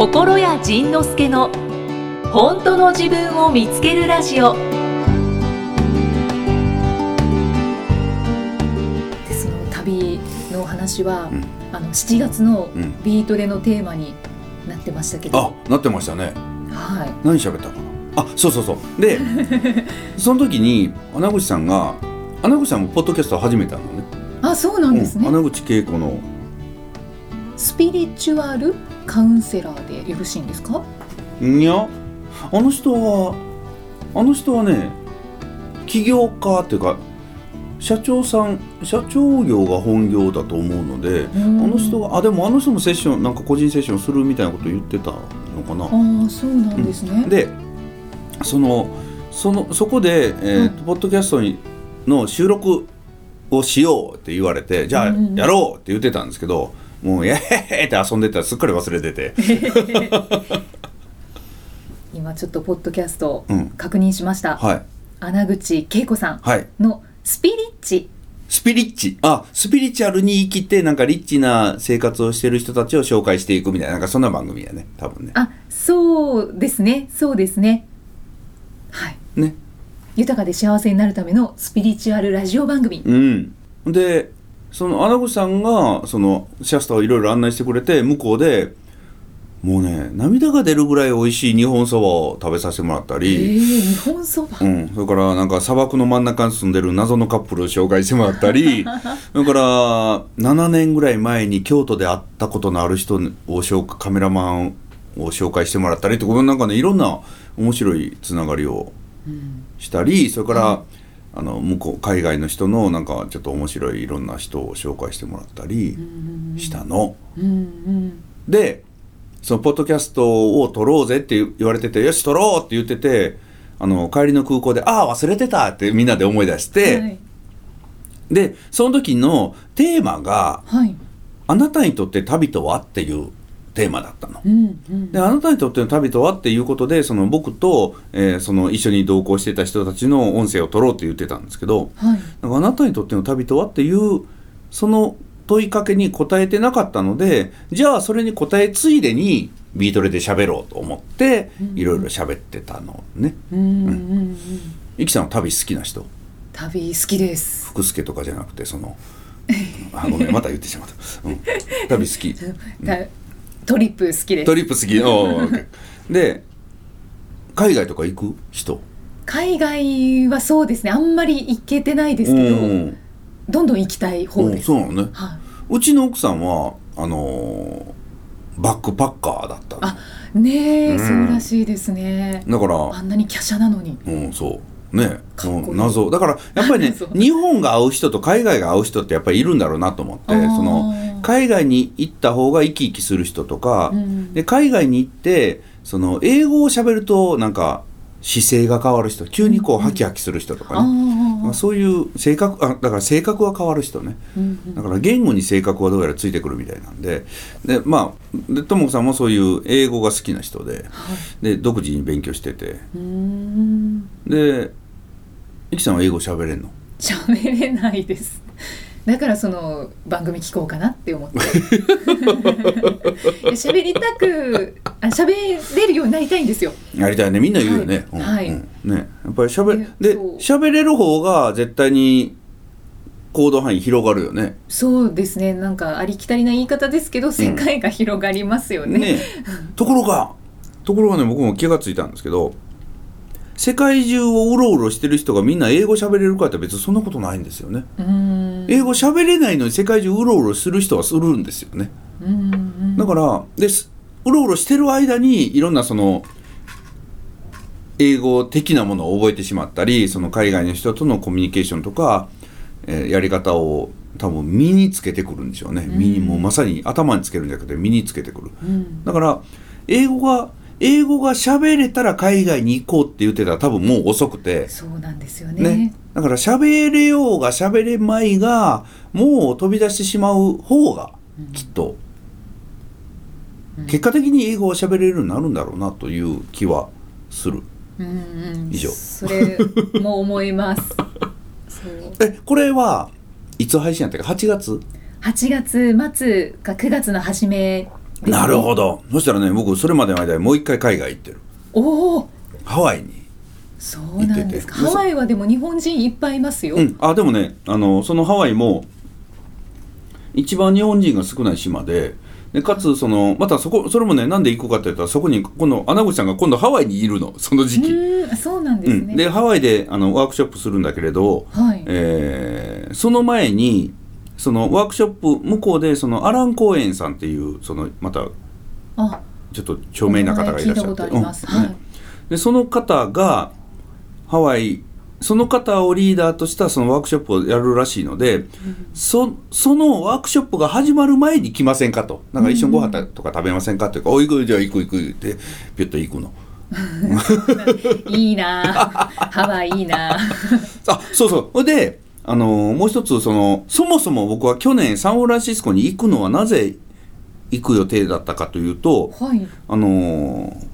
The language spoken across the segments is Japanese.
心谷仁之助の本当の自分を見つけるラジオ。でその旅のお話は、うん。あの7月のうん。ビートレのテーマになってましたけど、あなってましたね。はい。何喋ったかな？あそうそうそう。で その時に穴口さんが穴口さんもポッドキャスト始めたのね。あそうなんですね、うん。穴口恵子の。スピリチュアル？カウンセラーでよろしいんですか？いやあの人はあの人はね起業家っていうか社長さん社長業が本業だと思うので、ああの人はあでもあの人もセッションなんか個人セッションするみたいなこと言ってたのかな。ああそうなんですね、でそのそのそこで、えーとポッドキャストにの収録をしようって言われてじゃあうんうんうん。やろうって言ってたんですけどもう「えへへ」って遊んでたらすっかり忘れてて。今ちょっとポッドキャストうん。確認しました、はい。穴口恵子さんはい。のスピリッチ。スピリッチ。あスピリチュアルに生きてなんかリッチな生活をしてる人たちを紹介していくみたいななんかそんな番組やね。多分ね。あそうですね。そうですね。はい。ね。豊かで幸せになるためのスピリチュアルラジオ番組。うん。でその穴口さんがそのシャスタをいろいろ案内してくれて向こうでもうね涙が出るぐらい美味しい日本そばを食べさせてもらったえー、り、日本そば、うん、それからなんか砂漠の真ん中に住んでる謎のカップルを紹介してもらったり。それから7年ぐらい前に京都で会ったことのある人を紹介カメラマンを紹介してもらったりってことなんかねいろんな面白いつながりをうん。したりそれから、あの向こう海外の人のなんかちょっと面白いいろんな人を紹介してもらったりうんしたの。うんうんでそのポッドキャストを撮ろうぜって言われてて「よし撮ろう!」って言っててあの帰りの空港で「ああ忘れてた!」ってみんなで思い出して、はい、でその時のテーマがはい「あなたにとって旅とは?」っていうテーマだったの。うんうん。であなたにとっての旅とはっていうことでその僕と、えーその一緒に同行してた人たちの音声を取ろうって言ってたんですけどはい。なんかあなたにとっての旅とはっていうその問いかけに答えてなかったのでじゃあそれに答えついでにビートレで喋ろうと思ってうん。いろいろ喋ってたのね。うんうんうん。イキさんは旅好きな人？旅好きです。福助とかじゃなくてそのあごめんまた言ってしまった、うん、旅好き。たトリップ好きです。トリップ好き。おで海外とか行く？人。海外はそうですね。あんまり行けてないですけどうん。どんどん行きたい方うんですそうなのね。はい。うちの奥さんはあのーバックパッカーだったの。あねえ、うん。そうらしいですね。だからあんなに華奢なのに。うんそう。ね。いい。うん謎。だからやっぱりね 日本が合う人と海外が合う人ってやっぱりいるんだろうなと思ってその海外に行った方が生き生きする人とか、うん。で海外に行ってその英語を喋るとなんか姿勢が変わる人急にこうハキハキする人とかね、あまあそういう性格あだから性格が変わる人ね。ーうんうん。だから言語に性格はどうやらついてくるみたいなんで。でまあでともこさんもそういう英語が好きな人ではい。で独自に勉強してて。でイキさんは英語喋れんの？喋れないですだからその番組聞こうかなって思って。喋りたくあ喋れるようになりたいんですよ。やりたいね。みんな言うよね、うん。はい。はいうん。ね。やっぱり喋ねで喋れる方が絶対に行動範囲広がるよね。そうですね。なんかありきたりな言い方ですけど世界が広がりますよね,、ね。ところがところがね僕も気がついたんですけど世界中をうろうろしてる人がみんな英語喋れるかって別にそんなことないんですよね。英語喋れないのに世界中うろうろする人はするんですよね。だからですうろうろしてる間にいろんなその英語的なものを覚えてしまったりその海外の人とのコミュニケーションとか、えーやり方を多分身につけてくるんでしょうね、身にもうまさに頭につけるんじゃなくて身につけてくる。うん。だから英語が英語が喋れたら海外に行こうって言ってたら多分もう遅くて。そうなんですよね。ね、だから喋れようが喋れまいがもう飛び出してしまう方がきっと、うん。結果的に英語を喋れるようになるんだろうなという気はする。うんうん。以上。それも思います。えこれはいつ配信やったっけ？8月？8月末か9月の初めなるほど。そしたらね僕それまでの間にもう一回海外行ってる。おお。ハワイに。そうなんですか。ハワイはでも日本人いっぱいいますよ、うん。あでもねあのそのハワイも一番日本人が少ない島ででかつそのまたそこそれもねなんで行くかって言ったらそこに今度穴口さんが今度ハワイにいるの。その時期、そうなんですうん、ね、でハワイであのワークショップするんだけれど、はい、えーその前にそのワークショップ向こうでそのアラン・コーエンさんっていうそのまたあちょっと著名な方がいらっしゃって。でその方がハワイその方をリーダーとしたそのワークショップをやるらしいので、そそのワークショップが始まる前に来ませんかと。なんか一緒にご飯とか食べませんかっていうか「おい行くじゃあ行く行く」ってピュッと行くの。いいなあハワイいいな ああそうそう。で、あのーもう一つそのそもそも僕は去年サンフランシスコに行くのはなぜ行く予定だったかというとはい。あのー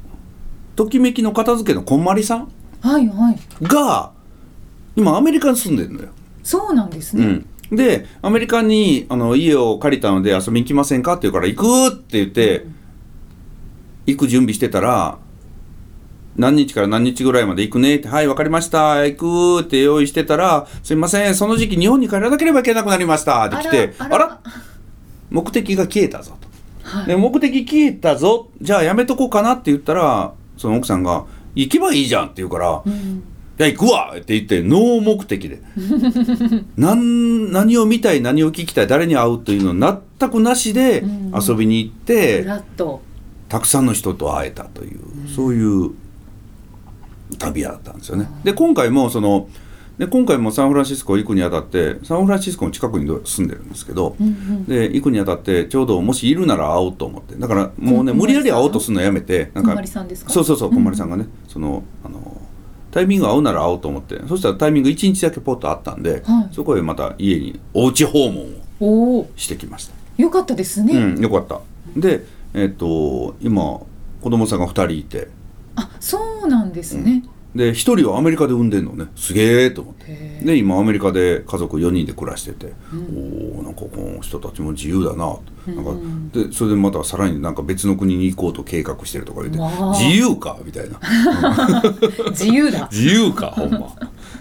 ときめきの片付けのこんまりさんはいはい。が今アメリカに住んでるのよ。そうなんですね、うん、でアメリカにあの家を借りたので遊びに来ませんかって言うから行くって言って、行く準備してたら何日から何日ぐらいまで行くねって「はい分かりました。行く」って用意してたら「すいませんその時期日本に帰らなければいけなくなりました」って来て「あらあら。目的が消えたぞ」と。はい。で目的消えたぞ。じゃあやめとこうかなって言ったらその奥さんが「行けばいいじゃん」って言うから「うん。いや行くわ!」って言ってノー目的で。なん何を見たい何を聞きたい誰に会うというの全くなしでうん。遊びに行って、フラットたくさんの人と会えたという、そういう旅だったんですよね。で今回もそので今回もサンフランシスコ行くにあたってサンフランシスコの近くに住んでるんですけど、うんうん。で行くにあたってちょうどもしいるなら会おうと思って。だからもうねうん無理やり会おうとするのやめてなんかそうそうそうこん。まりさんがね、そのあのタイミング合うなら会おうと思ってそしたらタイミング1日だけポッとあったんで、はい。そこへまた家におうち訪問をしてきました、よかったですね、うんよかった。でえっ、と今子供さんが2人いてあそうなんですね、で1人はアメリカで産んでんのね。すげえと思って。へで今アメリカで家族4人で暮らしてて、おおなんかこの人たちも自由だな。となんか、うんでそれでまたさらになんか別の国に行こうと計画してるとか言って。自由か？みたいな。自由だ。自由かほんま。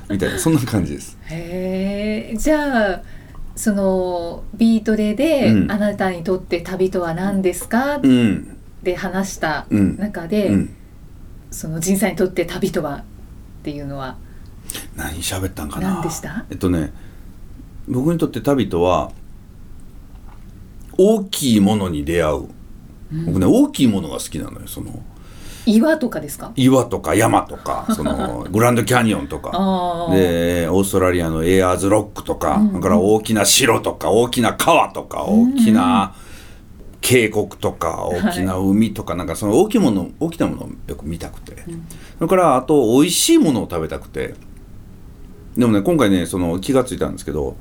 みたいな。そんな感じです。へえじゃあそのビートレで、うん。あなたにとって旅とは何ですか?」うん。って話したうん。中で、うんその人生にとって旅とはっていうのは。何喋ったんかな。何でした？えっとね僕にとって旅とは大きいものに出会う、僕ね大きいものが好きなのよその。岩とかですか？岩とか山とかその グランドキャニオンとか。でオーストラリアのエアーズロックとか、うんだから大きな城とか大きな川とか大きな渓谷とか大きな海とか、なんかその大きいもの大きなものをよく見たくて、それからあと美味しいものを食べたくて。でもね今回ねその気がついたんですけど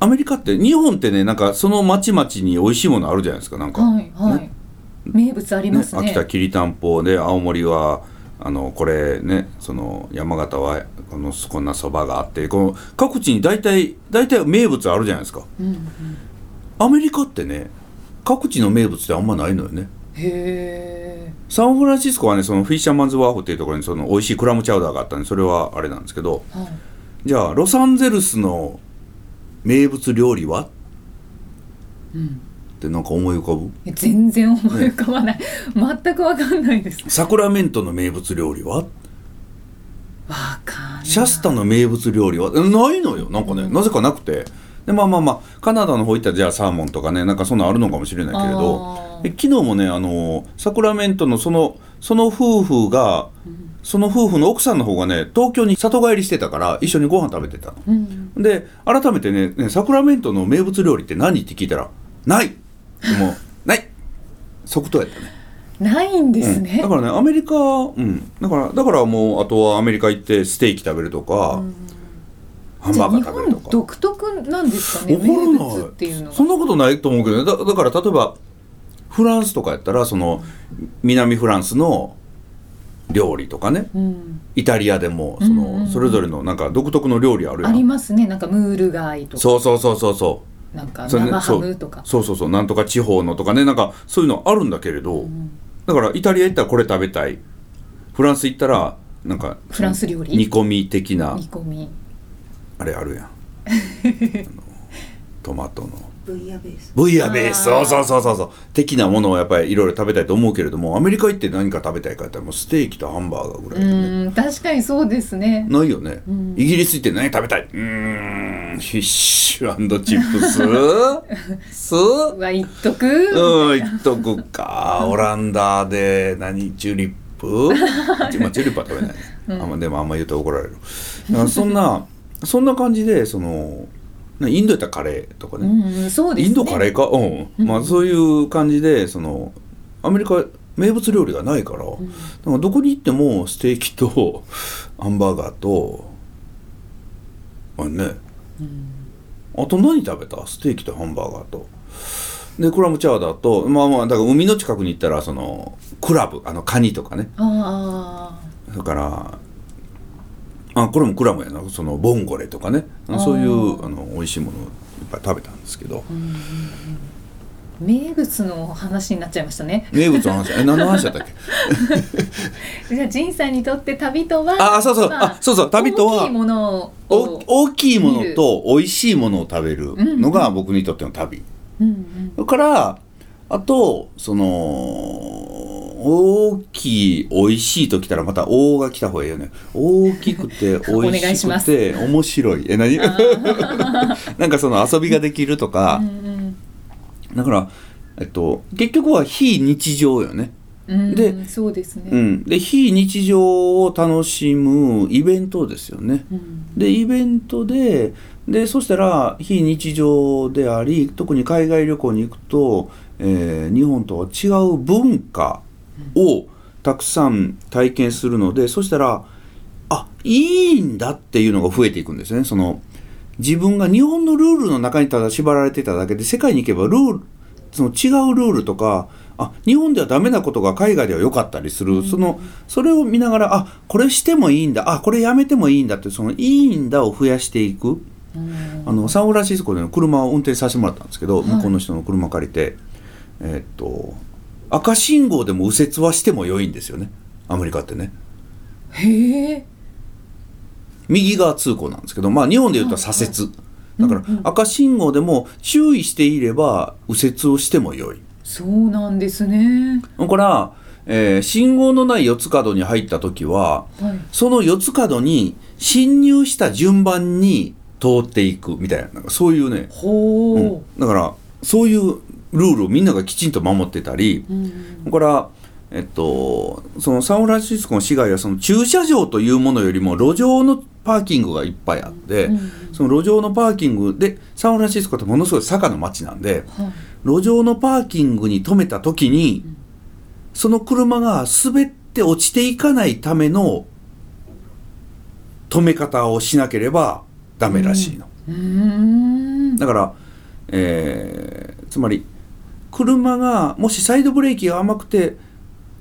アメリカって日本ってねなんかその町々に美味しいものあるじゃないですかなんか、はいはい、ね。名物ありますね。秋田きりたんぽで青森はあのこれねその山形はこのこんなそばがあってこの各地に大体大体名物あるじゃないですか。うんうん、アメリカってね各地の名物ってあんまないのよね。へえサンフランシスコはねそのフィッシャーマンズワーフっていうところにその美味しいクラムチャウダーがあったんでそれはあれなんですけどはい。じゃあロサンゼルスの名物料理は？うん。ってなんか思い浮かぶ？え全然思い浮かばない、全くわかんないです。サクラメントの名物料理は？わかんない。シャスタの名物料理は？えないのよ。なんかね、なぜかなくてでまあまあまあカナダの方行ったらじゃあサーモンとかねなんかそんなんあるのかもしれないけれど昨日もねあのサクラメントのそのその夫婦が、その夫婦の奥さんの方がね東京に里帰りしてたから一緒にご飯食べてたの。うんで改めてねねサクラメントの名物料理って何って聞いたら「ない!」もう「ない!」即答やったね。ないんですね、うんだからねアメリカうんだからだからもうあとはアメリカ行ってステーキ食べるとか、ハンバーガー食べるとか。じゃあ日本独特なんですかねわからない。名物っていうのがそんなことないと思うけどね。だだから例えばフランスとかやったらその南フランスの料理とかね。うん、イタリアでもそのそれぞれのなんか独特の料理あるやん。ありますね。なんかムール貝とか。そうそうそうそうそなんか生ハムとか、そうそうそう。なんとか地方のとかね。なんかそういうのあるんだけれど、うん。だからイタリア行ったらこれ食べたい。フランス行ったらなんかフランス料理？煮込み的な。煮込みあれあるやん。あのトマトの。ブイヤベース。ブイヤベース。そうそうそうそうそう。的なものをやっぱりいろいろ食べたいと思うけれどもアメリカ行って何か食べたいかって言ったらもうステーキとハンバーガーぐらいでね。うん確かにそうですね。ないよね、うん。イギリス行って何食べたい？うーん。フィッシュチップス？スは言っとく、うん言っとくか。オランダで何チューリップ？ち まあチューリップは食べないね、うん。あんまでもあんま言うと怒られる。そんなそんな感じでそのなインドやったらカレーとかね、うんうね。インドカレーか？うん、うん。まあそういう感じでそのアメリカ名物料理がないから、ん。だからどこに行ってもステーキとハンバーガーとあれね。うん。あと何食べた？ステーキとハンバーガーと。でクラムチャウダーとまあまあだから海の近くに行ったらそのクラブあのカニとかね。あそれからあこれもクラムやな。そのボンゴレとかね。そういうあの美味しいものをいっぱい食べたんですけど。名物の話になっちゃいましたね。名物の話。え何の話だったっけ？じゃあ仁さんにとって旅とはあそうそう。まあそうそう。旅とは大きいものおを大きいものと美味しいものを食べるのが僕にとっての旅、うんうんそれからあとその大きい美味しいときたらまた「大」が来た方がいいよね。大きくて美お願い味しくて面白い。え何？なんかその遊びができるとか。う、んだから、えっと、結局は非日常よね、でそうですね、うん、で非日常を楽しむイベントですよね。うん。でイベントででそしたら非日常であり特に海外旅行に行くと、えー日本とは違う文化をたくさん体験するのでそしたらあいいんだっていうのが増えていくんですね。その自分が日本のルールの中にただ縛られてただけで世界に行けばルールその違うルールとかあ日本ではダメなことが海外では良かったりする、そのそれを見ながらあこれしてもいいんだあこれやめてもいいんだってそのいいんだを増やしていく。うん。あのサンフランシスコでの車を運転させてもらったんですけど、はい。向こうの人の車借りてえーっと赤信号でも右折はしても良いんですよね。アメリカってね。へえ。右側通行なんですけどまあ日本でいうと左折、だから赤信号でも注意していれば右折をしても良い。そうなんですね。だから、えー信号のない四つ角に入った時ははい。その四つ角に進入した順番に通っていくみたいななんかそういうね、ほう、うん。だからそういうルールをみんながきちんと守ってたりうん。だからえっとそのサンフランシスコの市街はその駐車場というものよりも路上のパーキングがいっぱいあって、うん。その路上のパーキングでサンフランシスコってものすごい坂の街なんではい。路上のパーキングに止めた時に、んその車が滑って落ちていかないための止め方をしなければダメらしいの。だから、えーつまり車がもしサイドブレーキが甘くて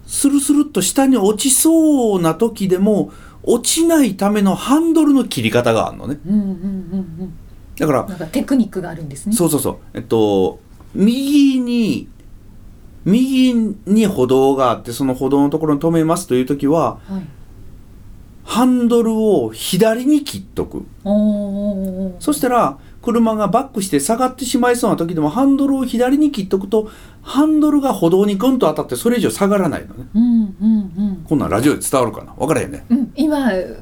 スルスルっと下に落ちそうな時でも落ちないためのハンドルの切り方があるのね。うんうんうんうん。だからなんかテクニックがあるんですね。そうそうそう。えっと右に右に歩道があってその歩道のところに止めますという時ははい。ハンドルを左に切っとく。そしたら車がバックして下がってしまいそうな時でもハンドルを左に切っとくとハンドルが歩道にグンと当たってそれ以上下がらないのね。うんうんうん。こんなんラジオで伝わるかな？分からへんね。うん今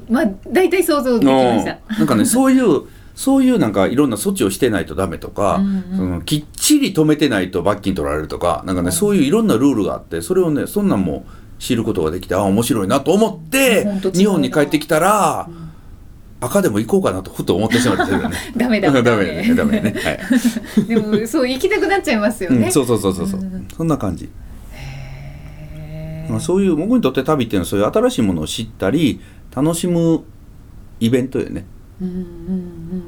まあ大体想像できました。うん。なんかね そういうそういうなんかいろんな措置をしてないとダメとか、うんうん。そのきっちり止めてないと罰金取られるとかなんかね、そういういろんなルールがあってそれをねそんなんも知ることができてあ面白いなと思って日本に帰ってきたら、赤でも行こうかなとふと思ってしまってるよね。ダメ ダメダメ。ねダメね。はい。でもそう行きたくなっちゃいますよね、うん、そうそうそうそうそう、うん。そんな感じ、まあ、そういう僕にとって旅っていうのはそういう新しいものを知ったり楽しむイベントよね。うんうんうん。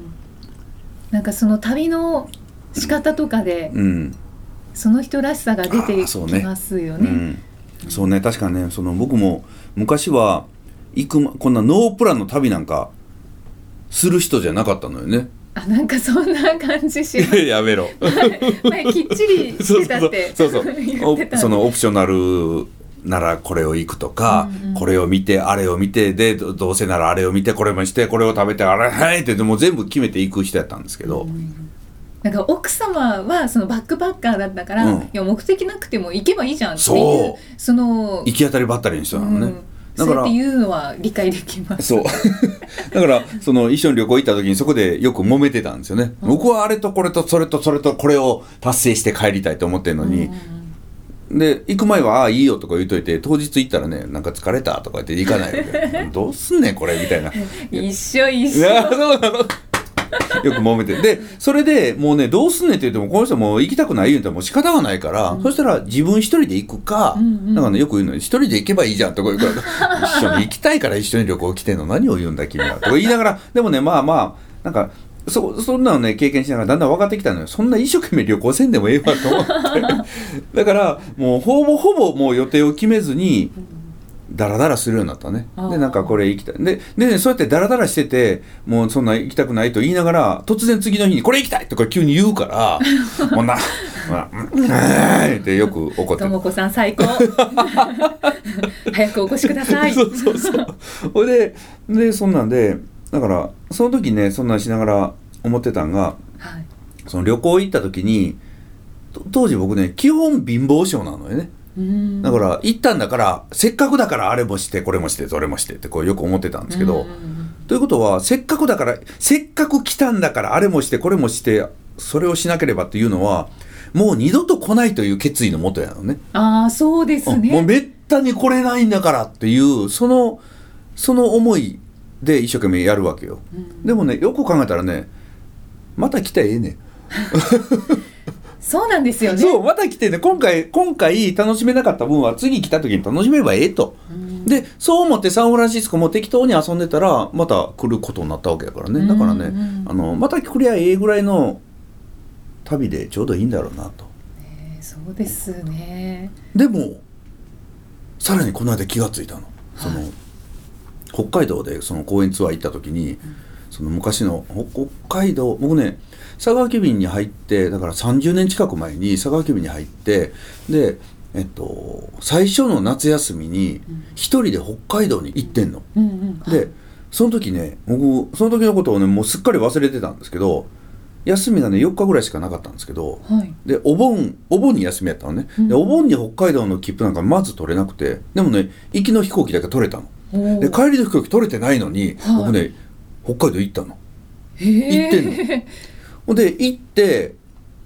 なんかその旅の仕方とかでうん、その人らしさが出てきますよね。うん、そうね。確かにねその僕も昔は行くまこんなノープランの旅なんかする人じゃなかったのよね。ああなんかそんな感じし やめろ。前きっちりしてたってそうそう そのオプショナルならこれを行くとか、うんうんこれを見てあれを見てでどどうせならあれを見てこれもしてこれを食べてあれはいってもう全部決めていく人やったんですけど、なんか奥様はそのバックパッカーだったから、うん。いや目的なくても行けばいいじゃんっていうそう。その行き当たりばったりの人なのね、うんだからそうやって言うのは理解できます。そう。だからその一緒に旅行行った時にそこでよく揉めてたんですよね、うん。僕はあれとこれとそれとそれとこれを達成して帰りたいと思ってるのに、で行く前は「ああいいよ」とか言うといて当日行ったらね「なんか疲れた」とか言って行かないわけ。どうすんねんこれみたいな。一緒一緒。いやそうなの よく揉めて。でそれでもうねどうすんねんって言ってもこの人もう行きたくない言うたらもう仕方がないから、そしたら自分一人で行くか、うんうん。だからねよく言うのに一人で行けばいいじゃんとか言うから 一緒に行きたいから一緒に旅行来てんの何を言うんだ君はとか言いながらでもねまあまあなんかそそんなのね経験しながらだんだん分かってきたのよ。そんな一生懸命旅行せんでもええわと思って。だからもうほぼほぼもう予定を決めずにダラダラするようになったね。でなんかこれ行きた。いででねそうやってダラダラしててもうそんな行きたくないと言いながら突然次の日に「これ行きたい!」とか急に言うから「もうな、まあ、うんうん」ってよく怒ってる。ともこさん最高。早くお越しください。そうそうそう。ほいででそんなんでだからその時ねそんなんしながら思ってたんがはい。その旅行行った時にと当時僕ね基本貧乏症なのよね。うんだから行ったんだからせっかくだからあれもしてこれもしてそれもしてってこうよく思ってたんですけど、ということはせっかくだからせっかく来たんだからあれもしてこれもしてそれをしなければっていうのはもう二度と来ないという決意のもとやのね。ああそうですうん。もうねめったに来れないんだからっていうそのその思いで一生懸命やるわけよ、うん。でもねよく考えたらねまた来たらええねん そうなんですよね。そうまた来てね今回今回楽しめなかった分は次来た時に楽しめばええと、うん。でそう思ってサンフランシスコも適当に遊んでたらまた来ることになったわけだからね。だからね、うん。うんあのまた来りゃええぐらいの旅でちょうどいいんだろうなと。えーそうですね。でもさらにこの間気がついたの。その、はい。北海道でその公園ツアー行った時に、その昔の北北海道僕ね佐川急便に入ってだから30年近く前に佐川急便に入ってでえっと最初の夏休みに一人で北海道に行ってんの。うんうん。でその時ね僕その時のことをねもうすっかり忘れてたんですけど休みがね4日ぐらいしかなかったんですけどはい。でお盆お盆に休みやったのね、でうん。お盆に北海道の切符なんかまず取れなくてでもね行きの飛行機だけ取れたの。で帰りの飛行機取れてないのに、はい。僕ね北海道行ったの。行ってんほんで行って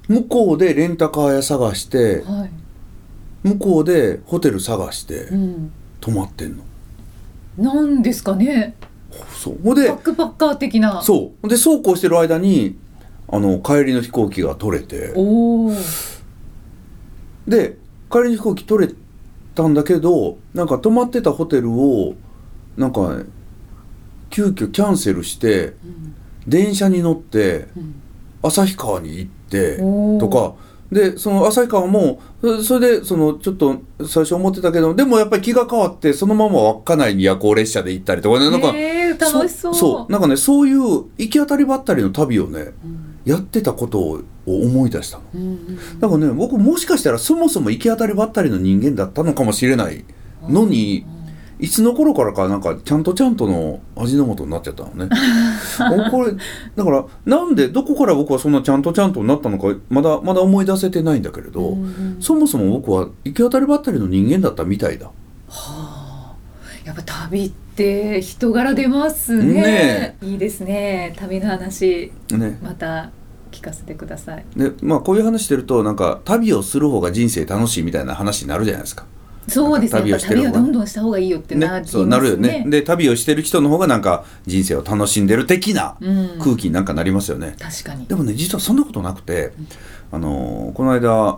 向こうでレンタカー屋探してはい。向こうでホテル探してうん。泊まってんの、なんですかね。そう。ほんでバックパッカー的な。そう。でそうこうしてる間にあの帰りの飛行機が取れて。で帰りの飛行機取れたんだけどなんか泊まってたホテルをなんかね急遽キャンセルして電車に乗って旭川に行ってとか。でその旭川もそそれでそのちょっと最初思ってたけどでもやっぱり気が変わってそのまま稚内に夜行列車で行ったりとかね。なんか楽しそう。なんかねそういう行き当たりばったりの旅をねうん。やってたことを思い出したの。うんうんだからね僕もしかしたらそもそも行き当たりばったりの人間だったのかもしれないのにいつの頃からかなんかちゃんとちゃんとの味の素になっちゃったのね。おこれだからなんでどこから僕はそんなちゃんとちゃんとになったのかまだまだ思い出せてないんだけれど、そもそも僕は行き当たりばったりの人間だったみたいだ。やっぱ旅って人柄出ますね。ねいいですね。旅の話ね。また聞かせてください。でまあこういう話してるとなんか旅をする方が人生楽しいみたいな話になるじゃないですか。そうですね。旅をしてる方。がはどんどんした方がいいよってなねそうなるよね。で旅をしてる人の方がなんか人生を楽しんでる的なうん空気になんかなりますよね、確かに。でもね実はそんなことなくて、あのーこの間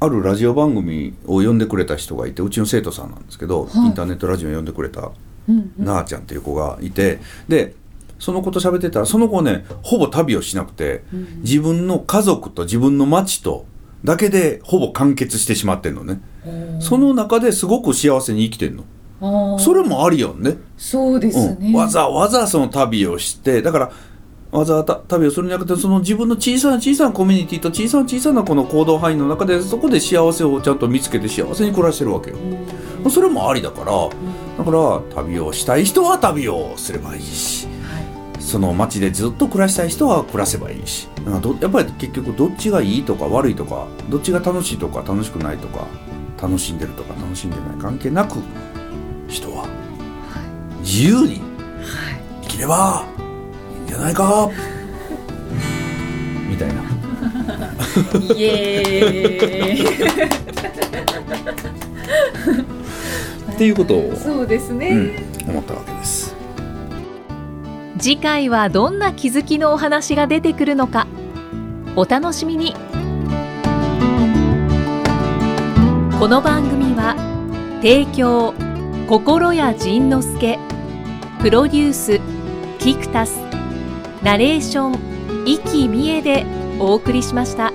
あるラジオ番組を呼んでくれた人がいてうちの生徒さんなんですけど、はい。インターネットラジオ呼んでくれたうんうん。なあちゃんっていう子がいてでその子と喋ってたらその子ねほぼ旅をしなくて、うん。自分の家族と自分の町とだけでほぼ完結してしまってんのね、その中ですごく幸せに生きてんの。それもありよね。そうですね、うん、わざわざその旅をしてだからわざわざ旅をするんじゃなくてその自分の小さな小さなコミュニティと小さな小さなこの行動範囲の中でそこで幸せをちゃんと見つけて幸せに暮らしてるわけよ。それもありだからだから旅をしたい人は旅をすればいいしその街でずっと暮らしたい人は暮らせばいいし。やっぱり結局どっちがいいとか悪いとかどっちが楽しいとか楽しくないとか楽しんでるとか楽しんでない関係なく人は自由に生きればいいんじゃないか？みたいな。イエーイ。っていうことを、そうですね、うん、思ったわけです。次回はどんな気づきのお話が出てくるのか。お楽しみにこの番組は提供心や仁之助プロデュースキクタスナレーション生きみえでお送りしました。